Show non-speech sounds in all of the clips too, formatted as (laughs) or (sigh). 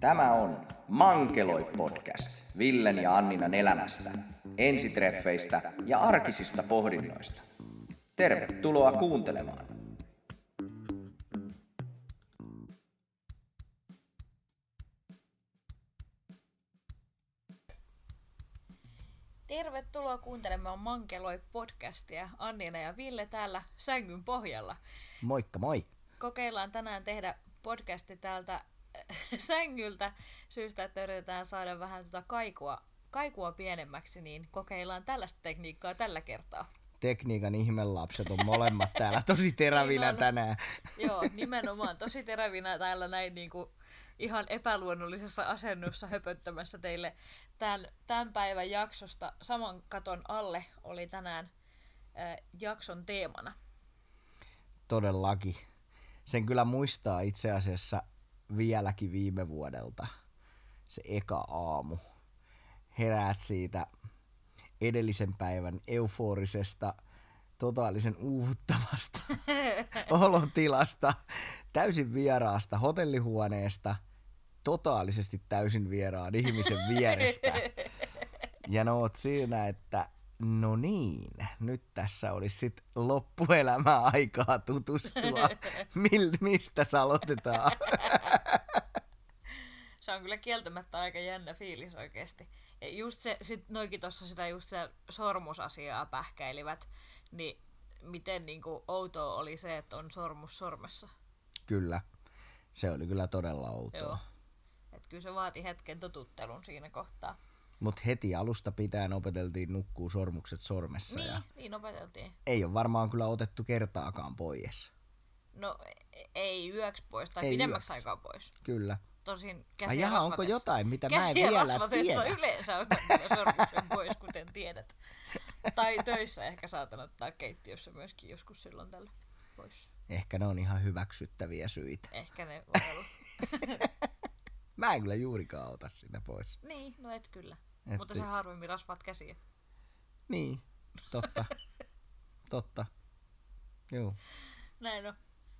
Tämä on Mankeloi podcast Villen ja Anninan elämästä, ensitreffeistä ja arkisista pohdinnoista. Tervetuloa kuuntelemaan. Tervetuloa kuuntelemaan Mankeloi podcastia. Annina ja Ville täällä sängyn pohjalla. Moikka moi! Kokeillaan tänään tehdä podcasti täältä (laughs) sängyltä syystä, että yritetään saada vähän tuota kaikua, kaikua pienemmäksi, niin kokeillaan tällaista tekniikkaa tällä kertaa. Tekniikan ihmelapset on molemmat täällä tosi terävinä Niin on. tänään. Joo, (laughs) nimenomaan tosi terävinä täällä näin niin kuin ihan epäluonnollisessa asennossa höpöttämässä teille tämän, tämän päivän jaksosta. Saman katon alle oli tänään äh, jakson teemana. Todellakin. Sen kyllä muistaa itse asiassa vieläkin viime vuodelta. Se eka aamu. Heräät siitä edellisen päivän euforisesta, totaalisen uuvuttavasta (laughs) olotilasta, täysin vieraasta hotellihuoneesta, totaalisesti täysin vieraan ihmisen vierestä. (laughs) Ja no oot siinä, että no niin, nyt tässä olisi sit loppuelämää aikaa tutustua. (laughs) Mil, mistä se aloitetaan? Se on kyllä kieltämättä aika jännä fiilis oikeasti. Ja just se, sit noikin tuossa sitä just sitä sormusasiaa pähkäilivät, niin miten niinku outoa oli se, että on sormus sormessa. Kyllä, se oli kyllä todella Joo. outoa. Et kyllä se vaati hetken totuttelun siinä kohtaa. Mutta heti alusta pitäen opeteltiin nukkuu sormukset sormessa Niin, ja niin opeteltiin. ei ole varmaan kyllä otettu kertaakaan pois. No e- ei yöksi pois tai Ei pidemmäksi yöksi. aikaa pois. Kyllä. Tosin käsiä Ai jaha, onko jotain, mitä mä en vielä tiedä? yleensä otan sormuksen pois, kuten tiedät. Tai töissä ehkä saatan ottaa keittiössä myöskin joskus silloin tällä pois. Ehkä ne on ihan hyväksyttäviä syitä. Ehkä ne voi olla. (laughs) Mä en kyllä juurikaan ota sitä pois. niin, no et kyllä. Et- Mutta se harvemmin rasvaat käsiä. Niin, totta. (laughs) totta. Joo. Näin on.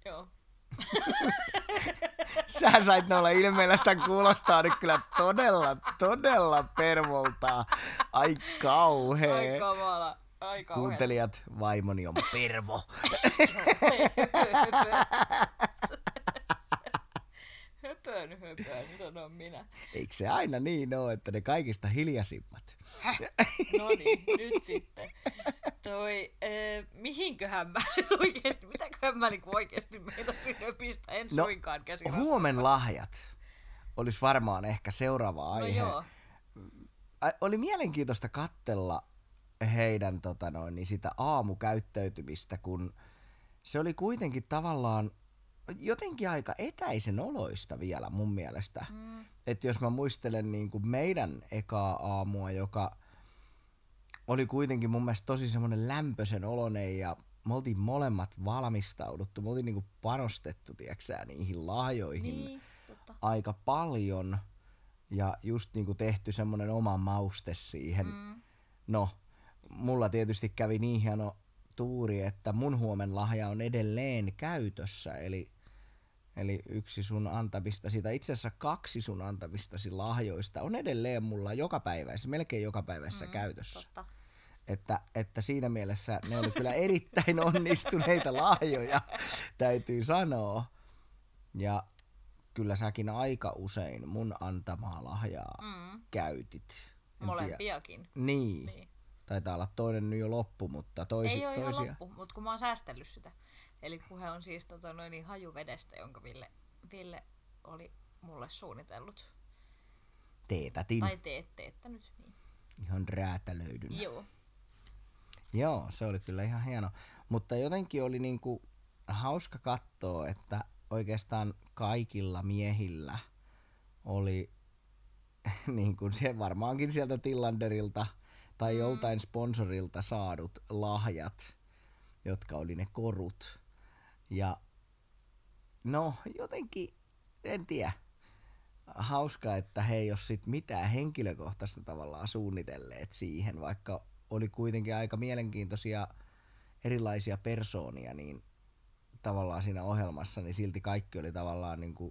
Joo. (laughs) Sä sait noilla ilmeillä sitä kuulostaa nyt kyllä todella, todella pervoltaa. Ai kauhea. Ai kamala. Ai kauhea. Kuuntelijat, vaimoni on pervo. (laughs) höpön, höpön, sanon minä. Eikö se aina niin ole, että ne kaikista hiljaisimmat? No niin, nyt sitten. Toi, äh, mihinköhän mä oikeesti, mitäköhän mä niinku oikeesti meinasin höpistä, en No, suinkaan käsin. Huomen lahjat olisi varmaan ehkä seuraava No aihe. joo, Ä, oli mielenkiintoista kattella heidän tota noin, niin sitä aamukäyttäytymistä, kun se oli kuitenkin tavallaan jotenkin aika etäisen oloista vielä mun mielestä. Mm. Että jos mä muistelen niin kuin meidän ekaa aamua, joka oli kuitenkin mun mielestä tosi semmoinen lämpöisen oloinen ja me oltiin molemmat valmistauduttu. Me oltiin niin kuin panostettu, tiedätkö niihin lahjoihin niin, totta. aika paljon ja just niinku tehty semmoinen oma mauste siihen. Mm. No, mulla tietysti kävi niin hieno tuuri, että mun huomen lahja on edelleen käytössä, eli, eli yksi sun antamistasi, tai itse asiassa kaksi sun antamistasi lahjoista on edelleen mulla jokapäiväisessä, melkein jokapäiväisessä mm, käytössä. Totta. Että, että siinä mielessä ne oli kyllä erittäin onnistuneita lahjoja, täytyy sanoa. Ja kyllä säkin aika usein mun antamaa lahjaa Mm, käytit. En tiedä. molempiakin. Niin. Niin. Taitaa olla toinen nyt jo loppu, mutta toisi, Ei ole toisia. loppu, mutta kun mä oon säästellyt sitä. Eli puhe on siis tota, noin niin hajuvedestä, jonka Ville, Ville oli mulle suunnitellut. Teetätin. Tai teet teettänyt. Niin. Ihan räätälöidyn. Joo. Joo, se oli kyllä ihan hieno. Mutta jotenkin oli niinku hauska katsoa, että oikeastaan kaikilla miehillä oli (laughs) niin kuin se varmaankin sieltä Tillanderilta tai Mm. joltain sponsorilta saadut lahjat, jotka oli ne korut. Ja no jotenkin, en tiedä, hauska, että he ei ole sit mitään henkilökohtaista tavallaan suunnitelleet siihen, vaikka oli kuitenkin aika mielenkiintoisia erilaisia persoonia, niin tavallaan siinä ohjelmassa, niin silti kaikki oli tavallaan niin kuin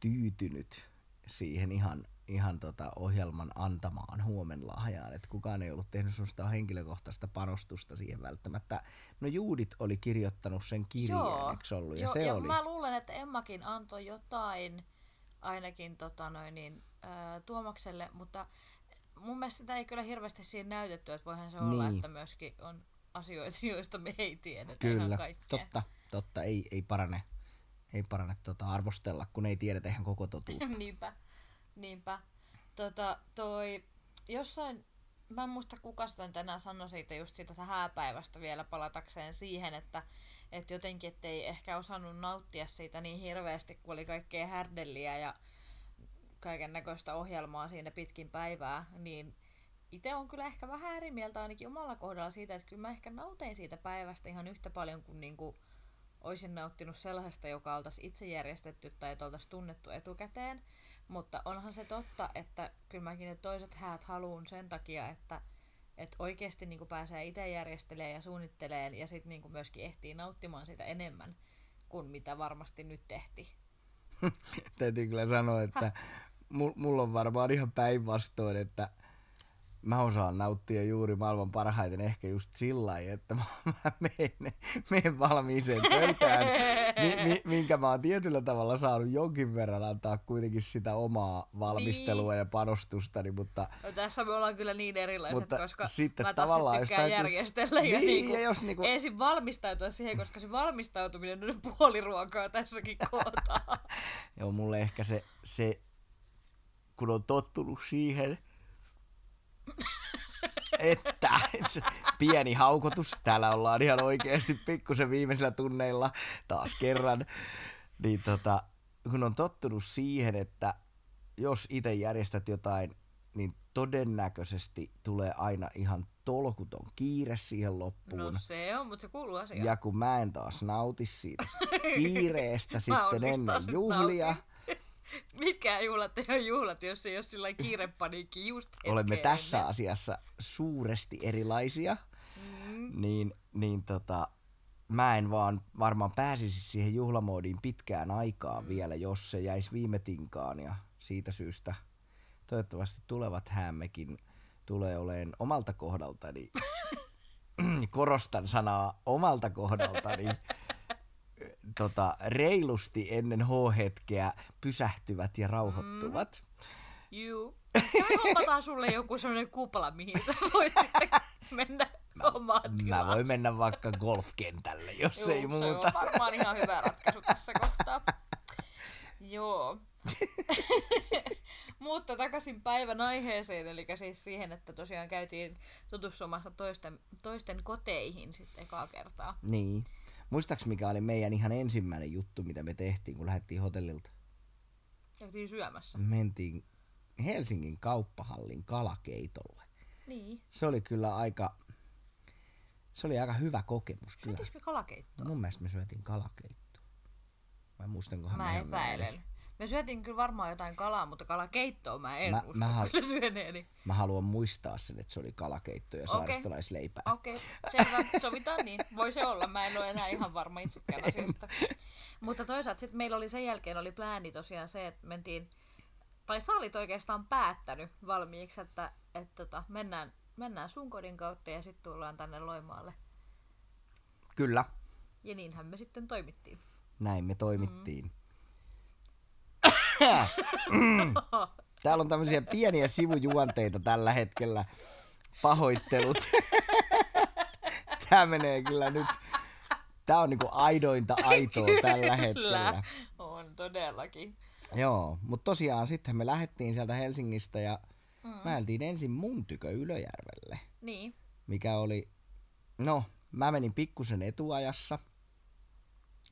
tyytynyt siihen ihan, ihan tota ohjelman antamaan huomenlahjaan, että kukaan ei ollut tehnyt sellaista henkilökohtaista panostusta siihen välttämättä. No Juudit oli kirjoittanut sen kirjeen, Joo. eikö ollut? Ja Joo, se ja oli. mä luulen, että Emmakin antoi jotain ainakin tota noin, niin, ää, Tuomakselle, mutta mun mielestä sitä ei kyllä hirveästi siinä näytetty, että voihan se olla, Niin. että myöskin on asioita, joista me ei tiedetä ihan Kyllä, kaikkea. totta, totta, ei, ei parane, ei parane tota arvostella, kun ei tiedetä ihan koko totuutta. (laughs) niinpä, niinpä. Tota, toi, jossain, mä en muista kuka sitä enää sanoi siitä just siitä hääpäivästä vielä palatakseen siihen, että et jotenkin ettei ehkä osannut nauttia siitä niin hirveästi, kun oli kaikkea härdelliä ja kaiken näköistä ohjelmaa siinä pitkin päivää, niin itse on kyllä ehkä vähän eri mieltä ainakin omalla kohdalla siitä, että kyllä mä ehkä nautein siitä päivästä ihan yhtä paljon kuin niinku olisin nauttinut sellaisesta, joka oltaisiin itse järjestetty tai että oltaisiin tunnettu etukäteen. Mutta onhan se totta, että kyllä mäkin ne toiset häät haluun sen takia, että, että oikeasti niin pääsee itse järjestelemään ja suunnitteleen ja sitten niin myöskin ehtii nauttimaan sitä enemmän kuin mitä varmasti nyt tehtiin. (laughs) Täytyy kyllä sanoa, että mul- mulla on varmaan ihan päinvastoin, että mä osaan nauttia juuri maailman parhaiten ehkä just sillä lailla, että mä (laughs) mä menen, menen valmiiseen pöytään, mi- mi- minkä mä oon tietyllä tavalla saanut jonkin verran antaa kuitenkin sitä omaa valmistelua Niin. ja panostustani, mutta No, tässä me ollaan kyllä niin erilaiset, Mutta koska sitten mä taas tavallaan, tykkään täytyisi- järjestellä ja, Niin, niinku ja jos niinku- ensin valmistautua siihen, koska se valmistautuminen on puoliruokaa tässäkin (laughs) kohtaa. Joo, mulle ehkä se, se kun on tottunut siihen, että (laughs) pieni haukotus, täällä ollaan ihan oikeasti pikkusen viimeisillä tunneilla taas kerran, niin tota, kun on tottunut siihen, että jos itse järjestät jotain, niin todennäköisesti tulee aina ihan tolkuton kiire siihen loppuun. No se on, mutta se kuuluu asiaan. Ja kun mä en taas nauti siitä (laughs) kiireestä sitten ennen juhlia, nautin. (laughs) Mitkään juhlat ei ole juhlat, jos ei ole sillä kiirepaniikki just (laughs) hetkeen olemme tässä ennen. asiassa suuresti erilaisia, Mm. niin, niin tota, mä en vaan varmaan pääsisi siihen juhlamoodiin pitkään aikaan mm. vielä, jos se jäisi viime tinkaan ja siitä syystä toivottavasti tulevat häämmekin tulee oleen omalta kohdaltani, (laughs) korostan sanaa omalta kohdaltani, tota, reilusti ennen H-hetkeä pysähtyvät ja rauhoittuvat. Juu. Me hommataan sulle joku sellainen kupla, mihin sä voit sitten mennä omaan Mä tilaan. voin mennä vaikka golfkentälle, jos Juu, ei Se muuta. on varmaan ihan hyvä ratkaisu tässä kohtaa. Joo. (laughs) Mutta takaisin päivän aiheeseen, eli siis siihen, että tosiaan käytiin tutustumassa toisten, toisten koteihin sitten ekaa kertaa. Niin. Muistaaks mikä oli meidän ihan ensimmäinen juttu, mitä me tehtiin, kun lähdettiin hotellilta? Käytiin syömässä. Mentiin Helsingin kauppahallin kalakeitolle. Niin. Se oli kyllä aika, se oli aika hyvä kokemus kyllä. Syötiinkö me kalakeittoa? Mun mielestä me syötiin kalakeittoa. Vai muistankohan Mä epäilen. väärin? Me syötiin kyllä varmaan jotain kalaa, mutta kalakeittoa mä en Mä- usko mä kyllä syöneeni. Mä haluan muistaa sen, että se oli kalakeitto ja Okei. saaristolaisleipää. Okei, selvä. Sovitaan niin. Voi se olla. Mä en ole enää ihan varma itsekään asiasta. Mutta toisaalta sitten meillä oli sen jälkeen oli plääni tosiaan se, että mentiin, tai sä olit oikeastaan päättänyt valmiiksi, että, että tota, mennään, mennään sun kodin kautta ja sitten tullaan tänne Loimaalle. Kyllä, Ja niinhän me sitten toimittiin. näin me toimittiin. Täällä on tämmöisiä pieniä sivujuonteita tällä hetkellä. Pahoittelut. (laughs) Tää menee kyllä nyt. Tää on niinku aidointa aitoa (laughs) tällä hetkellä. Kyllä, on todellakin. Joo, mutta tosiaan sitten me lähdettiin sieltä Helsingistä ja mm. mäeltiin ensin mun tykö Ylöjärvelle, Niin, mikä oli, no mä menin pikkusen etuajassa.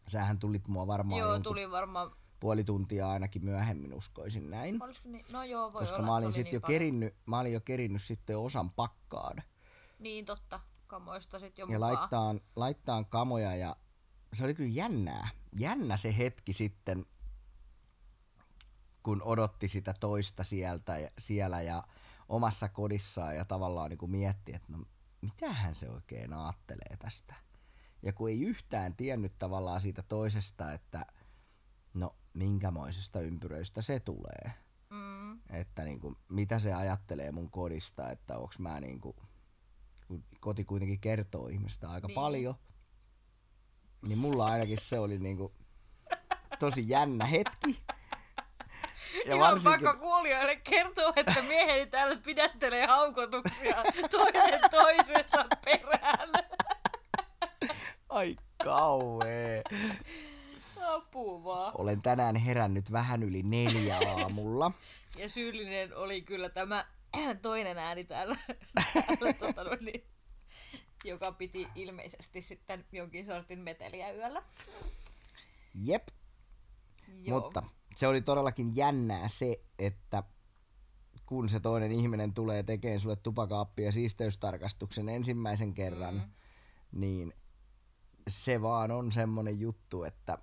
Sähän tulit mua varmaan joo, jonkun tuli varmaan, puoli tuntia ainakin myöhemmin uskoisin näin. olisiko niin, no joo, voi Koska olla, mä olin oli sitten niin jo paljon. kerinnyt, mä olin jo kerinnyt sitten osan pakkaan. Niin totta, kamoista sitten jo Ja mukaan. laittaa, laittaa kamoja ja se oli kyllä jännää. Jännä se hetki sitten, kun odotti sitä toista sieltä ja, siellä ja omassa kodissaan ja tavallaan niin kuin mietti, että no mitähän se oikein ajattelee tästä. Ja kun ei yhtään tiennyt tavallaan siitä toisesta, että no minkämoisesta ympyröistä se tulee. että niinku, mitä se ajattelee mun kodista, että onks mä niinku, kun koti kuitenkin kertoo ihmistä aika Niin. niin. paljon, niin mulla ainakin se oli niinku tosi jännä hetki. Ja Ihan pakko kuulijoille kertoa, että mieheni täällä pidättelee haukotuksia toinen toisensa perään. Ai kauhee. Apua. Olen tänään herännyt vähän yli neljä aamulla. (laughs) Ja syyllinen oli kyllä tämä (clears throat) toinen ääni täällä, (laughs) täällä tota, noin, niin, joka piti ilmeisesti sitten jonkin sortin meteliä yöllä. Jep, Joo. mutta se oli todellakin jännää se, että kun se toinen ihminen tulee tekemään sulle tupakaappi- ja siisteystarkastuksen ensimmäisen kerran, mm. niin se vaan on semmonen juttu, että,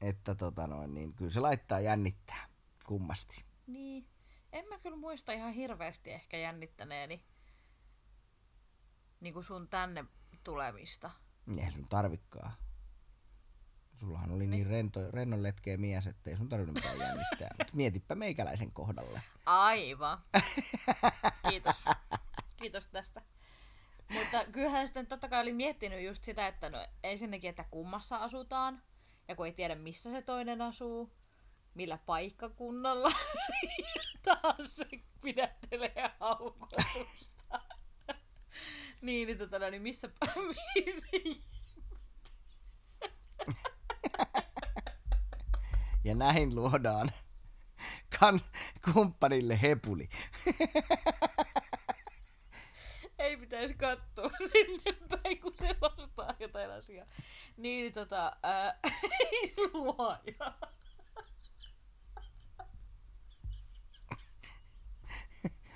että tota noin, niin kyllä se laittaa jännittää kummasti. Niin. En mä kyllä muista ihan hirveästi ehkä jännittäneeni niin kuin sun tänne tulemista. Eihän sun tarvikkaa. Sullahan oli niin rento, rennon letkeä mies, ettei sun tarvinnut mitään jännittää. Mutta mietipä meikäläisen kohdalle. Aivan. (laughs) Kiitos. Kiitos tästä. Mutta kyllähän sitten totta kai oli miettinyt just sitä, että no ensinnäkin, että kummassa asutaan, ja kun ei tiedä missä se toinen asuu, millä paikkakunnalla, (laughs) taas se pidättelee haukotusta. (laughs) niin, niin, tota, no niin (laughs) missä... Ja näin luodaan kan, kumppanille hepuli. Pitäisi katsoa (laughs) sinne päin, kun se nostaa jotain asiaa. Niin, tota, ää, ei (laughs) luoja.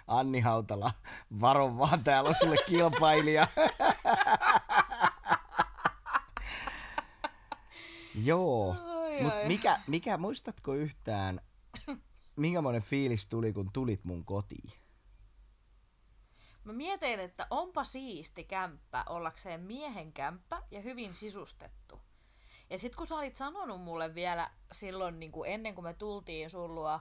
Anni Hautala, varo vaan, täällä on sulle kilpailija. Joo, Ai, mut ai. mikä, mikä, muistatko yhtään, minkämoinen fiilis tuli, kun tulit mun kotiin? Mä mietin, että onpa siisti kämppä ollakseen miehen kämppä ja hyvin sisustettu. Ja sit kun sä olit sanonut mulle vielä silloin niin kuin ennen kuin me tultiin sun luo,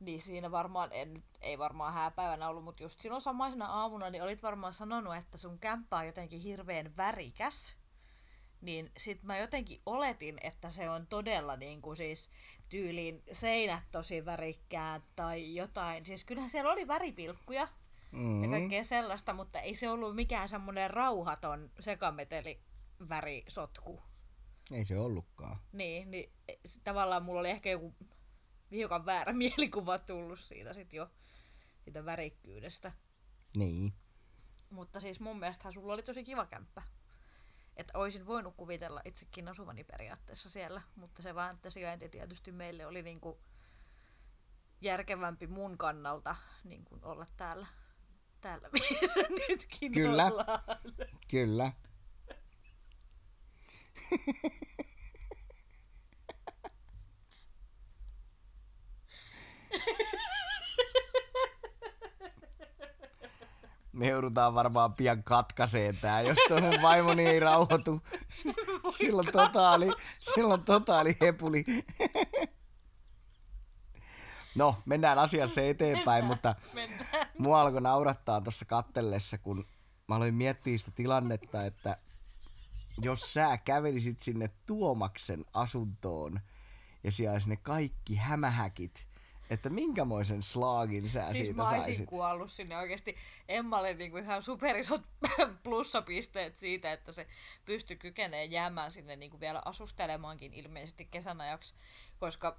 niin siinä varmaan, en, ei varmaan hääpäivänä ollut, mutta just silloin samaisena aamuna, niin olit varmaan sanonut, että sun kämppä on jotenkin hirveän värikäs. Niin sit mä jotenkin oletin, että se on todella niin kuin siis tyyliin seinät tosi värikkäät tai jotain. Siis kyllähän siellä oli väripilkkuja, Mm. ja kaikkea sellaista, mutta ei se ollut mikään semmoinen rauhaton sekameteli värisotku. Ei se ollutkaan. Niin, niin s- tavallaan mulla oli ehkä joku hiukan väärä (laughs) mielikuva tullut siitä sit jo, siitä värikkyydestä. Niin. Mutta siis mun mielestähän sulla oli tosi kiva kämppä. Että olisin voinut kuvitella itsekin asuvani periaatteessa siellä, mutta se vaan, että sijainti tietysti meille oli niinku järkevämpi mun kannalta niin kuin olla täällä, täällä (laughs) missä nytkin Kyllä. ollaan. Kyllä. Me joudutaan varmaan pian katkaisee tää, jos mun vaimoni ei rauhoitu. Silloin totaali, silloin totaali hepuli. No, mennään asiassa eteenpäin, mutta Mennään. Mua alkoi naurattaa tuossa kattellessa, kun mä aloin miettiä sitä tilannetta, että jos sä kävelisit sinne Tuomaksen asuntoon ja siellä olisi ne kaikki hämähäkit, että minkämoisen slaagin sä Siis siitä mä olisin saisit. kuollut sinne oikeesti. Emmalle niinku ihan superisot (laughs) plussapisteet siitä, että se pystyi kykenee jäämään sinne niinku vielä asustelemaankin ilmeisesti kesän ajaksi, koska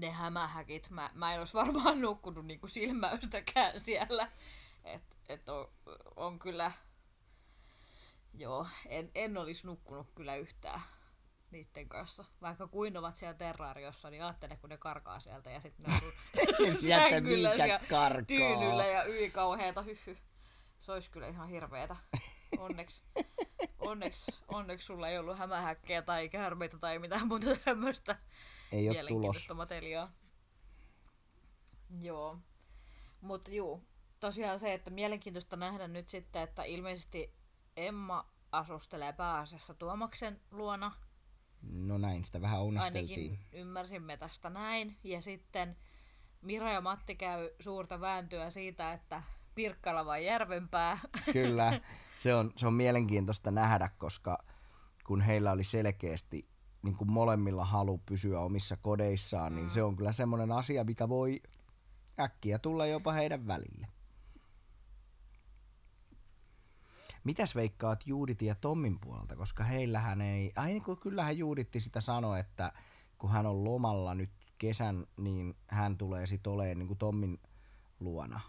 ne hämähäkit, mä, mä en olisi varmaan (laughs) nukkunut niinku silmäystäkään siellä. Et, et on, on kyllä, joo, en, en olisi nukkunut kyllä yhtään niiden kanssa. Vaikka kuin ovat siellä terraariossa, niin ajattele, kun ne karkaa sieltä ja sitten ne on (laughs) Sieltä mikä karkaa. tyynyllä ja yli kauheeta hyhy. Se olisi kyllä ihan hirveetä. (laughs) Onneksi, onneksi, onneksi sulla ei ollut hämähäkkejä tai käärmeitä tai mitään muuta tämmöistä Ei ole tulos. materiaa. Joo. Mutta juu, tosiaan se, että mielenkiintoista nähdä nyt sitten, että ilmeisesti Emma asustelee pääasiassa Tuomaksen luona. No näin, sitä vähän ounasteltiin. Ainakin ymmärsimme tästä näin. Ja sitten Mira ja Matti käy suurta vääntöä siitä, että Pirkkala vai Järvenpää. (laughs) Kyllä, se on, se on mielenkiintoista nähdä, koska kun heillä oli selkeästi niin kuin molemmilla halu pysyä omissa kodeissaan, mm. niin se on kyllä semmoinen asia, mikä voi äkkiä tulla jopa heidän välille. Mitäs veikkaat Juuditin ja Tommin puolelta, koska heillähän ei, ai niin kyllähän Juuditti sitä sanoi, että kun hän on lomalla nyt kesän, niin hän tulee sitten olemaan niin kuin Tommin luona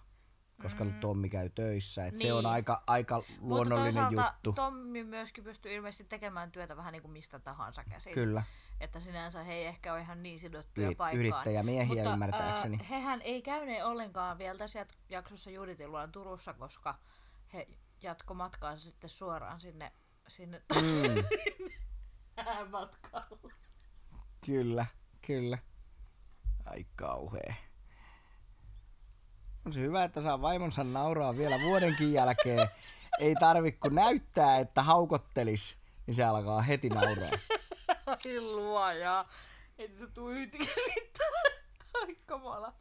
koska mm. Tommi käy töissä. Et niin. Se on niin. aika, aika luonnollinen Mutta juttu. Tommi myöskin pystyy ilmeisesti tekemään työtä vähän niin kuin mistä tahansa käsin. Kyllä. Että sinänsä he ei ehkä ole ihan niin sidottuja Yrit, paikkaan. Yrittäjämiehiä Mutta, ymmärtääkseni. Äh, hehän ei käyneet ollenkaan vielä tässä jaksossa Juditin luona Turussa, koska he jatko matkaansa sitten suoraan sinne, sinne, mm. (laughs) sinne matkalle. Kyllä, kyllä. Ai kauhea. On se hyvä, että saa vaimonsa nauraa vielä vuodenkin jälkeen. Ei tarvi kun näyttää, että haukottelis, niin se alkaa heti nauraa. Ai luoja. Ei se tuu yhtikin Ai kamala.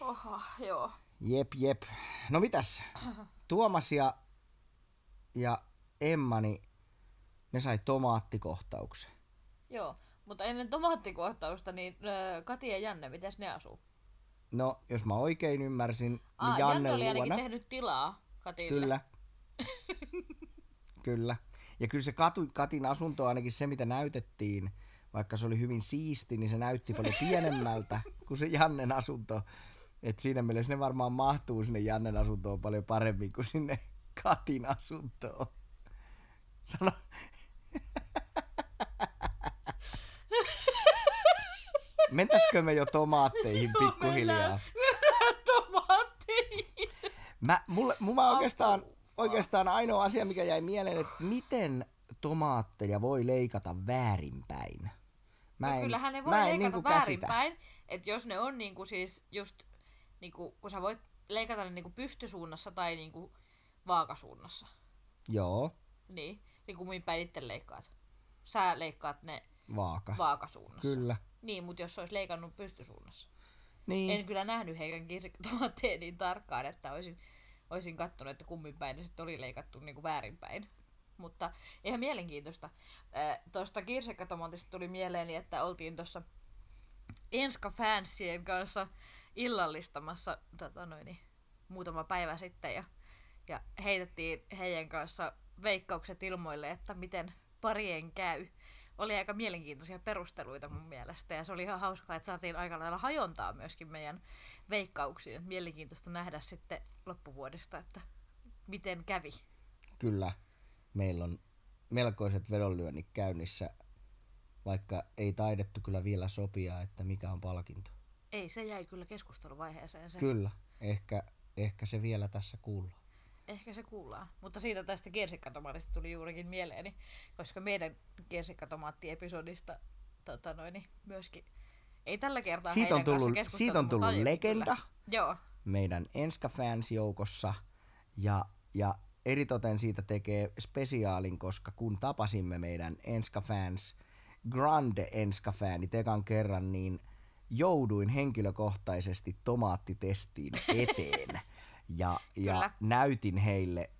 Oha, joo. Jep, jep. No mitäs? Tuomas ja, ja Emma, niin ne sai tomaattikohtauksen. Joo, mutta ennen tomaattikohtausta, niin Kati ja Janne, miten ne asuu? No, jos mä oikein ymmärsin, niin Aa, Janne, Janne oli luona... ainakin tehnyt tilaa Katille. Kyllä. (laughs) kyllä. Ja kyllä se Katu, Katin asunto ainakin se, mitä näytettiin, vaikka se oli hyvin siisti, niin se näytti paljon (laughs) pienemmältä kuin se Jannen asunto. Et siinä mielessä ne varmaan mahtuu sinne Jannen asuntoon paljon paremmin kuin sinne Katin asuntoon. Sano. Mentäisikö me jo tomaatteihin (laughs) pikkuhiljaa? Mennään tomaatteihin. Mä, mulle, mulla oikeastaan, oikeastaan ainoa asia, mikä jäi mieleen, että miten tomaatteja voi leikata väärinpäin. Mä no en, no kyllähän ne voi leikata niinku väärinpäin. Että jos ne on niinku siis just, niinku, kun sä voit leikata ne niinku pystysuunnassa tai niinku vaakasuunnassa. Joo. Niin, niin kuin päin itse leikkaat. Sä leikkaat ne Vaaka. vaakasuunnassa. Kyllä. Niin, mutta jos se olisi leikannut pystysuunnassa. Niin. En kyllä nähnyt heidän kirsikatomaatteja niin tarkkaan, että olisin, olisin katsonut, että kummin päin sitten oli leikattu niin kuin väärinpäin. Mutta ihan mielenkiintoista. Tuosta kirsikkatomaatista tuli mieleeni, että oltiin tuossa Enska-fansien kanssa illallistamassa tota noin, muutama päivä sitten ja, ja heitettiin heidän kanssa veikkaukset ilmoille, että miten parien käy oli aika mielenkiintoisia perusteluita mun mielestä. Ja se oli ihan hauskaa, että saatiin aika lailla hajontaa myöskin meidän veikkauksiin. Mielenkiintoista nähdä sitten loppuvuodesta, että miten kävi. Kyllä. Meillä on melkoiset vedonlyönnit käynnissä, vaikka ei taidettu kyllä vielä sopia, että mikä on palkinto. Ei, se jäi kyllä keskusteluvaiheeseen. Se. Kyllä. Ehkä, ehkä se vielä tässä kuullaan ehkä se kuullaan. Mutta siitä tästä kirsikkatomaatista tuli juurikin mieleeni, koska meidän kirsikkatomaattiepisodista tota noin, myöskin ei tällä kertaa siitä on tullut, siitä on tullut legenda. Joo. meidän Enska Fans joukossa ja, ja eritoten siitä tekee spesiaalin, koska kun tapasimme meidän Enska Fans Grande Enska Fanit ekan kerran, niin jouduin henkilökohtaisesti tomaattitestiin eteen. (laughs) ja, ja näytin heille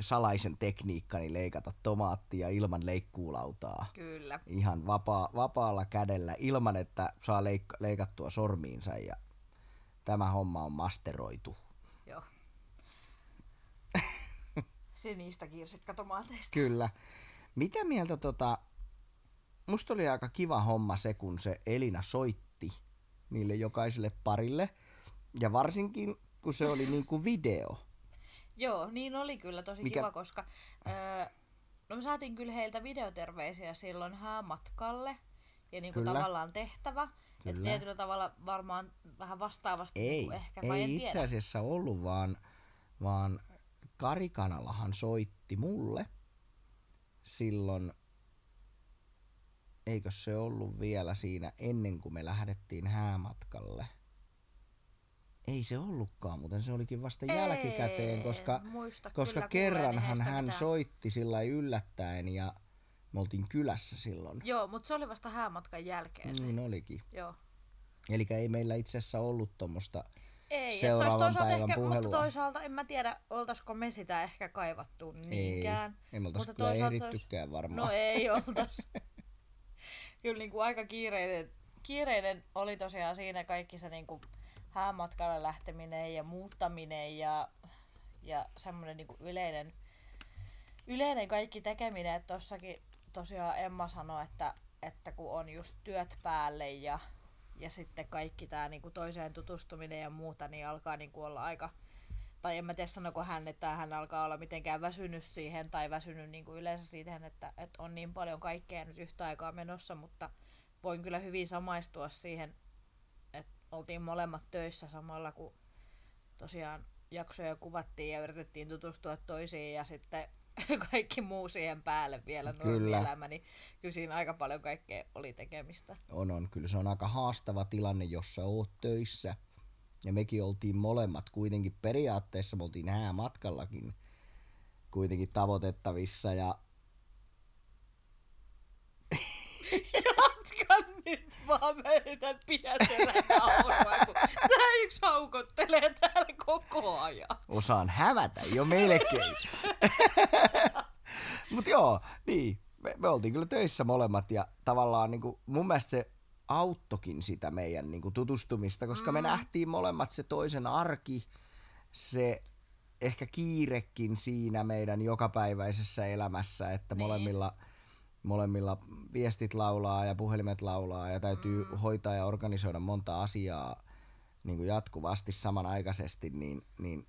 salaisen tekniikkani leikata tomaattia ilman leikkuulautaa. Kyllä. Ihan vapaa, vapaalla kädellä ilman, että saa leik- leikattua sormiinsa ja tämä homma on masteroitu. Joo. (laughs) se niistä kirsikkatomaateista. Kyllä. Mitä mieltä tota, musta oli aika kiva homma se, kun se Elina soitti niille jokaiselle parille. Ja varsinkin kun se oli niin kuin video. Joo, niin oli kyllä tosi Mikä... kiva, koska öö, no me saatiin kyllä heiltä videoterveisiä silloin häämatkalle ja niin kuin tavallaan tehtävä. Että tietyllä tavalla varmaan vähän vastaavasti ei, niin ehkä, ei en itse asiassa ollut, vaan, vaan Karikanalahan soitti mulle silloin, eikö se ollut vielä siinä ennen kuin me lähdettiin häämatkalle – ei se ollutkaan, mutta se olikin vasta ei, jälkikäteen, koska, koska kerranhan hän mitään. soitti sillä yllättäen ja me oltiin kylässä silloin. Joo, mutta se oli vasta häämatkan jälkeen. Se. Niin olikin. Joo. Eli ei meillä itse asiassa ollut tuommoista Ei, se seuraavan toisaalta päivän ehkä, puhelua. mutta toisaalta en mä tiedä, oltaisiko me sitä ehkä kaivattu niinkään. Ei, ei me mutta toisaalta se olisi- varmaan. No ei (laughs) oltais. Kyllä niin kuin aika kiireinen, kiireinen oli tosiaan siinä kaikki se niin kuin häämatkalle lähteminen ja muuttaminen ja, ja semmoinen niin yleinen, yleinen kaikki tekeminen. Että tossakin tosiaan Emma sanoi, että, että kun on just työt päälle ja, ja sitten kaikki tämä niin toiseen tutustuminen ja muuta, niin alkaa niin kuin olla aika, tai en mä tiedä sanoko hän, että hän alkaa olla mitenkään väsynyt siihen tai väsynyt niin kuin yleensä siihen, että, että on niin paljon kaikkea nyt yhtä aikaa menossa, mutta voin kyllä hyvin samaistua siihen, oltiin molemmat töissä samalla, kun tosiaan jaksoja kuvattiin ja yritettiin tutustua toisiin ja sitten (laughs) kaikki muu siihen päälle vielä Kyllä. elämä, niin kyllä siinä aika paljon kaikkea oli tekemistä. On, on. Kyllä se on aika haastava tilanne, jos sä oot töissä. Ja mekin oltiin molemmat kuitenkin periaatteessa, me oltiin häämatkallakin kuitenkin tavoitettavissa. Ja nyt vaan, mä yritän pidätellä kun tää yksi haukottelee täällä koko ajan. osaan hävätä jo melkein. (laughs) Mut joo, niin. Me, me oltiin kyllä töissä molemmat ja tavallaan niin kuin, mun mielestä se auttokin sitä meidän niin kuin, tutustumista, koska mm. me nähtiin molemmat se toisen arki, se ehkä kiirekin siinä meidän jokapäiväisessä elämässä, että Niin. molemmilla, molemmilla viestit laulaa ja puhelimet laulaa ja täytyy mm. hoitaa ja organisoida monta asiaa niin kuin jatkuvasti samanaikaisesti, niin, niin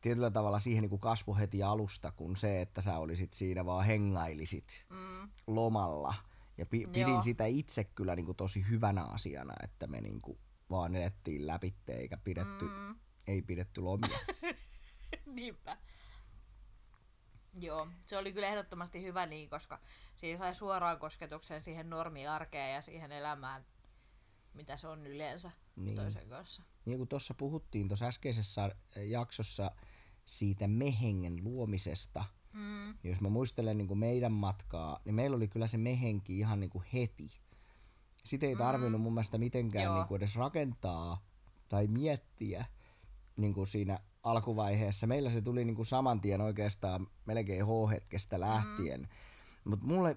tietyllä tavalla siihen niin kuin kasvu heti alusta, kun se, että sä olisit siinä vaan hengailisit mm. lomalla. Ja pi- pidin Joo. sitä itse kyllä niin kuin tosi hyvänä asiana, että me niin kuin vaan elettiin läpi eikä pidetty, mm. ei pidetty lomia. (laughs) Niinpä. Joo, se oli kyllä ehdottomasti hyvä niin, koska siinä sai suoraan kosketuksen siihen normiarkeen ja siihen elämään, mitä se on yleensä Niin. toisen kanssa. niin kuin tuossa puhuttiin tuossa äskeisessä jaksossa siitä mehengen luomisesta, mm. niin jos mä muistelen niin kuin meidän matkaa, niin meillä oli kyllä se mehenki ihan niin kuin heti. Sitä ei tarvinnut mun mielestä mitenkään Joo. niin kuin edes rakentaa tai miettiä niin kuin siinä alkuvaiheessa. Meillä se tuli niin kuin saman tien oikeastaan melkein H-hetkestä lähtien. Mm. Mutta mulle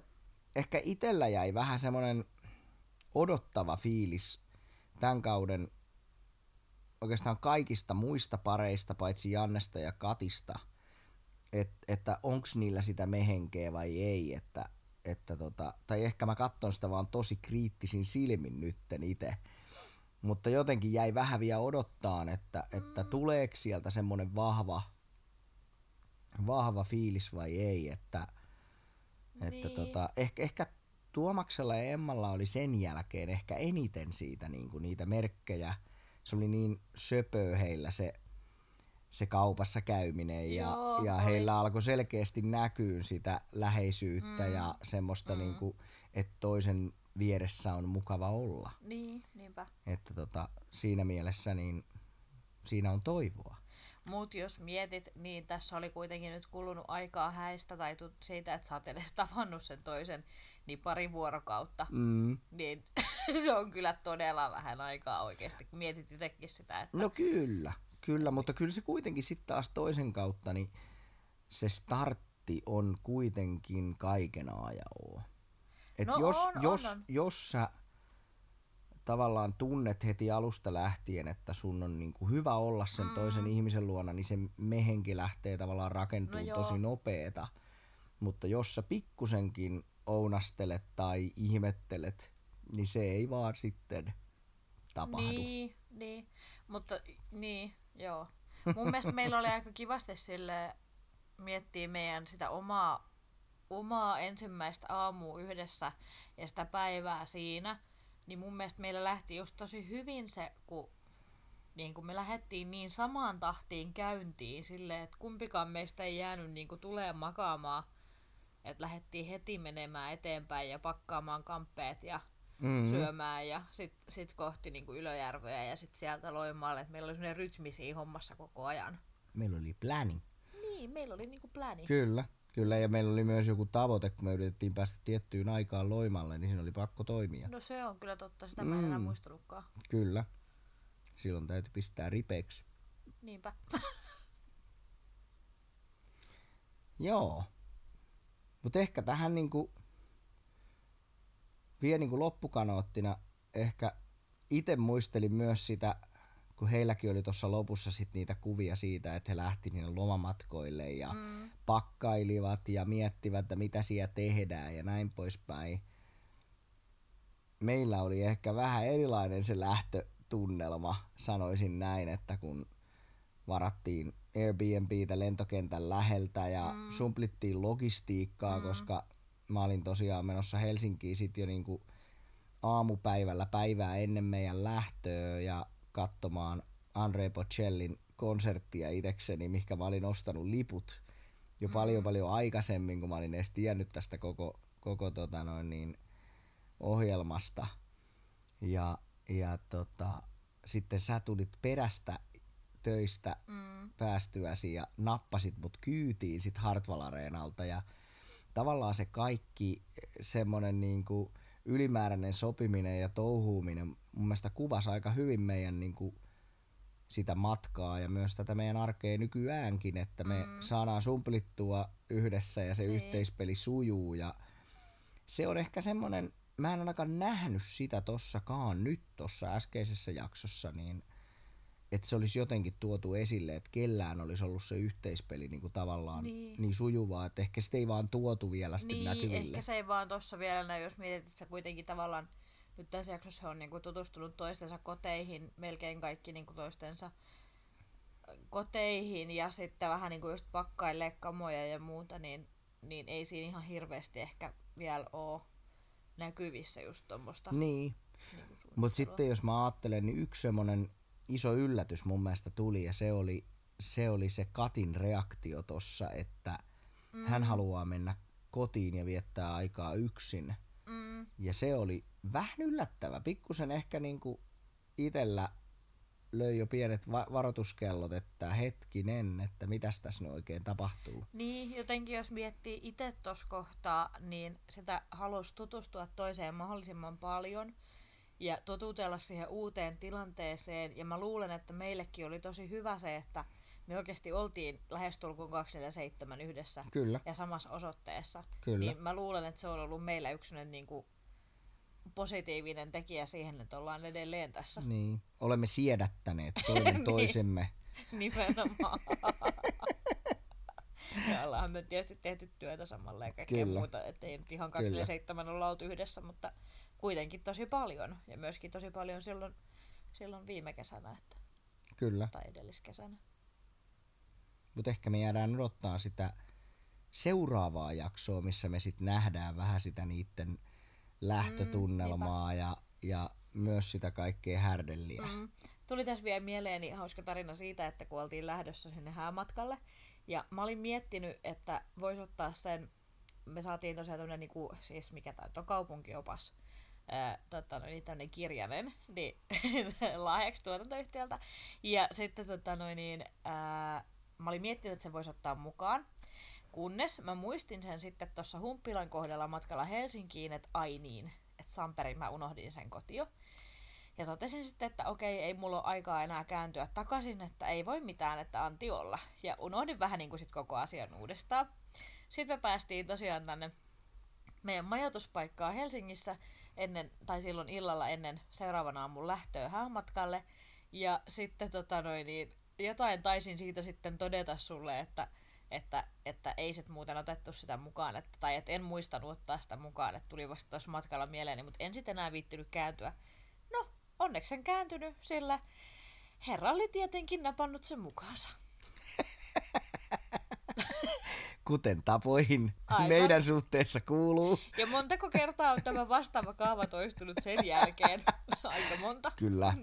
ehkä itellä jäi vähän semmoinen odottava fiilis tämän kauden oikeastaan kaikista muista pareista, paitsi Jannesta ja Katista, et, että onko niillä sitä mehenkeä vai ei, että, että tota, tai ehkä mä katson sitä vaan tosi kriittisin silmin nytten itse, mutta jotenkin jäi vähän vielä odottaan, että, että tuleeko sieltä semmoinen vahva, vahva fiilis vai ei, että, että Niin. tota, ehkä, ehkä Tuomaksella ja Emmalla oli sen jälkeen ehkä eniten siitä niin kuin niitä merkkejä. Se oli niin söpö heillä se, se kaupassa käyminen ja, Joo, ja heillä alkoi selkeästi näkyä sitä läheisyyttä mm. ja semmoista, mm. niin kuin, että toisen vieressä on mukava olla. Niin, niinpä. Että tota, siinä mielessä niin siinä on toivoa. Mut jos mietit, niin tässä oli kuitenkin nyt kulunut aikaa häistä tai siitä, että sä oot edes tavannut sen toisen, niin pari vuorokautta. Mm. Niin (laughs) se on kyllä todella vähän aikaa oikeasti, kun mietit itsekin sitä, että No kyllä, kyllä, mutta kyllä se kuitenkin sitten taas toisen kautta, niin se startti on kuitenkin kaiken A ja O. Et No jos, on, on, jos, on. jos sä tavallaan tunnet heti alusta lähtien, että sun on niinku hyvä olla sen mm. toisen ihmisen luona, niin se mehenki lähtee tavallaan rakentuu No tosi nopeeta. Mutta jos sä pikkusenkin ounastelet tai ihmettelet, niin se ei vaan sitten tapahdu. Niin, niin. Mutta niin, joo. Mun mielestä meillä oli aika kivasti sille miettiä meidän sitä omaa, omaa ensimmäistä aamua yhdessä ja sitä päivää siinä. Niin mun mielestä meillä lähti just tosi hyvin se, kun niin kun me lähdettiin niin samaan tahtiin käyntiin silleen, että kumpikaan meistä ei jäänyt niin kuin tulee makaamaan. Että lähdettiin heti menemään eteenpäin ja pakkaamaan kamppeet ja Mm. syömään ja sit, sit kohti niin kuin Ylöjärveä ja sit sieltä Loimaalle. Et meillä oli semmoinen rytmi siinä hommassa koko ajan. Meillä oli pläni. Niin, meillä oli niinku pläni. Kyllä. Kyllä, ja meillä oli myös joku tavoite, kun me yritettiin päästä tiettyyn aikaan Loimalle, niin siinä oli pakko toimia. No se on kyllä totta, sitä mä en enää Mm. muistanutkaan. Kyllä. Silloin täytyy pistää ripeeksi. Niinpä. (laughs) Joo. Mutta ehkä tähän niinku, vielä niinku loppukanoottina ehkä itse muistelin myös sitä, kun heilläkin oli tuossa lopussa sit niitä kuvia siitä, että he lähti niille lomamatkoille ja Mm. pakkailivat ja miettivät, että mitä siellä tehdään ja näin poispäin. Meillä oli ehkä vähän erilainen se lähtötunnelma, sanoisin näin, että kun varattiin Airbnbtä lentokentän läheltä ja mm. sumplittiin logistiikkaa, mm. koska mä olin tosiaan menossa Helsinkiin sit jo niinku aamupäivällä päivää ennen meidän lähtöä ja katsomaan Andre Bocellin konserttia itekseni, mihinkä mä olin ostanut liput jo mm. paljon paljon aikaisemmin, kun mä olin edes tiennyt tästä koko, koko tota noin niin, ohjelmasta. Ja, ja tota, sitten sä tulit perästä töistä Mm. päästyäsi ja nappasit mut kyytiin sit Hartwall Areenalta ja tavallaan se kaikki semmonen niinku ylimääräinen sopiminen ja touhuuminen mun mielestä kuvasi aika hyvin meidän niinku sitä matkaa ja myös tätä meidän arkea nykyäänkin, että me mm. saadaan sumplittua yhdessä ja se Niin. yhteispeli sujuu ja se on ehkä semmonen, mä en ainakaan nähnyt sitä tossakaan nyt tossa äskeisessä jaksossa, niin että se olisi jotenkin tuotu esille, että kellään olisi ollut se yhteispeli niin kuin tavallaan niin. Niin. niin sujuvaa, että ehkä sitä ei vaan tuotu vielä sitten Niin, näkyville. ehkä se ei vaan tossa vielä näy, jos mietit, että sä kuitenkin tavallaan nyt tässä jaksossa on niinku tutustunut toistensa koteihin, melkein kaikki niinku toistensa koteihin ja sitten vähän niinku just pakkailee kamoja ja muuta, niin, niin ei siinä ihan hirveästi ehkä vielä ole näkyvissä just tuommoista Niin, niinku mutta sitten jos mä ajattelen, niin yksi semmoinen iso yllätys mun mielestä tuli ja se oli se, oli se Katin reaktio tossa, että mm. hän haluaa mennä kotiin ja viettää aikaa yksin. Mm, Ja se oli vähän yllättävä. Pikkusen ehkä niinku itellä löi jo pienet va- varoituskellot, että hetkinen, että mitäs tässä nyt oikein tapahtuu. Niin, jotenkin jos miettii itse tuossa kohtaa, niin sitä halusi tutustua toiseen mahdollisimman paljon ja totutella siihen uuteen tilanteeseen. Ja mä luulen, että meillekin oli tosi hyvä se, että me oikeasti oltiin lähestulkoon 247 yhdessä Kyllä, ja samassa osoitteessa. kyllä. Niin mä luulen, että se on ollut meillä yksi niin kuin positiivinen tekijä siihen, että ollaan edelleen tässä. Niin. Olemme siedättäneet toinen (laughs) Niin. toisemme. Nimenomaan. (laughs) ja ollaan me tietysti tehty työtä samalla ja kaikkea Kyllä. muuta, ettei nyt ihan Kyllä. 27 olla oltu yhdessä, mutta kuitenkin tosi paljon. Ja myöskin tosi paljon silloin, silloin viime kesänä että, Kyllä. tai edelliskesänä. Mutta ehkä me jäädään odottaa sitä seuraavaa jaksoa, missä me sitten nähdään vähän sitä niiden lähtötunnelmaa mm, ja, ja myös sitä kaikkea härdelliä. Mm. Tuli tässä vielä mieleeni hauska tarina siitä, että kun oltiin lähdössä sinne häämatkalle, ja mä olin miettinyt, että vois ottaa sen, me saatiin tosiaan tämmönen niinku, siis mikä tää on kaupunkiopas, ää, tota, no, niin tämmönen kirjanen, niin (laughs) lahjaksi tuotantoyhtiöltä. Ja sitten tota, no, niin, ää, mä olin miettinyt, että se voisi ottaa mukaan. Kunnes mä muistin sen sitten tuossa Humppilan kohdalla matkalla Helsinkiin, että ai niin, että Samperin mä unohdin sen kotio. Ja totesin sitten, että okei, ei mulla ole aikaa enää kääntyä takaisin, että ei voi mitään, että anti olla. Ja unohdin vähän niin kuin sit koko asian uudestaan. Sitten me päästiin tosiaan tänne meidän majoituspaikkaa Helsingissä ennen, tai silloin illalla ennen seuraavan aamun lähtöä häämatkalle. Ja sitten tota noin, niin jotain taisin siitä sitten todeta sulle, että, että, että ei sit muuten otettu sitä mukaan, että, tai että en muistanut ottaa sitä mukaan, että tuli vasta tuossa matkalla mieleeni, mutta en sitten enää viittinyt kääntyä. No, onneksi en kääntynyt, sillä herra oli tietenkin napannut sen mukaansa. Kuten tapoihin Aivan. meidän suhteessa kuuluu. Ja montako kertaa on tämä vastaava kaava toistunut sen jälkeen? (laughs) Aika monta. Kyllä.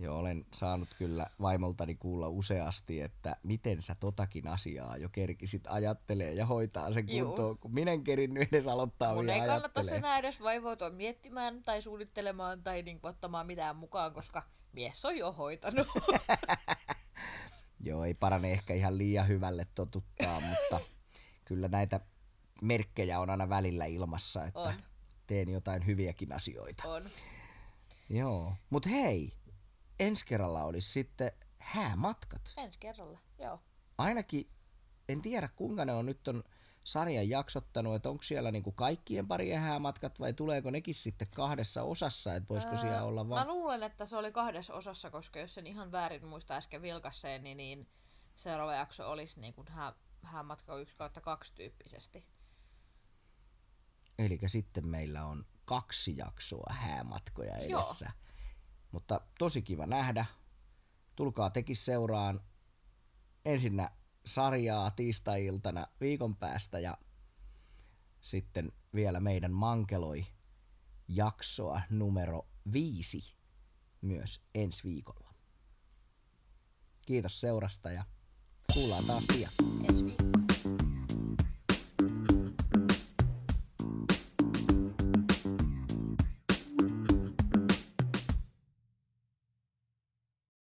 Joo, olen saanut kyllä vaimoltani kuulla useasti, että miten sä totakin asiaa jo kerkisit ajattelee ja hoitaa sen Juu. kuntoon, kun minä en kerinnyt edes aloittaa Mun vielä ei kannattaisi ajattelee. enää edes vaivoutua miettimään tai suunnittelemaan tai niin ottamaan mitään mukaan, koska mies on jo hoitanut. (laughs) Joo, ei parane ehkä ihan liian hyvälle totuttaa, mutta kyllä näitä merkkejä on aina välillä ilmassa, että On. teen jotain hyviäkin asioita. On. Joo, mut hei, ensi kerralla olisi sitten häämatkat. Ensi kerralla, joo. Ainakin, en tiedä kuinka ne on nyt on sarjan jaksottanut, että onko siellä niinku kaikkien parien häämatkat vai tuleeko nekin sitten kahdessa osassa, että voisiko siellä olla Mä vaan... luulen, että se oli kahdessa osassa, koska jos sen ihan väärin muista äsken vilkasseeni, niin seuraava jakso olisi niin kuin hää, häämatka 1 kautta 2 tyyppisesti. Eli sitten meillä on kaksi jaksoa häämatkoja Joo. edessä. Mutta tosi kiva nähdä. Tulkaa tekin seuraan ensinnä sarjaa tiistai-iltana viikon päästä ja sitten vielä meidän Mankeloi jaksoa numero viisi myös ensi viikolla. Kiitos seurasta ja kuullaan taas pian. Ensi viikolla.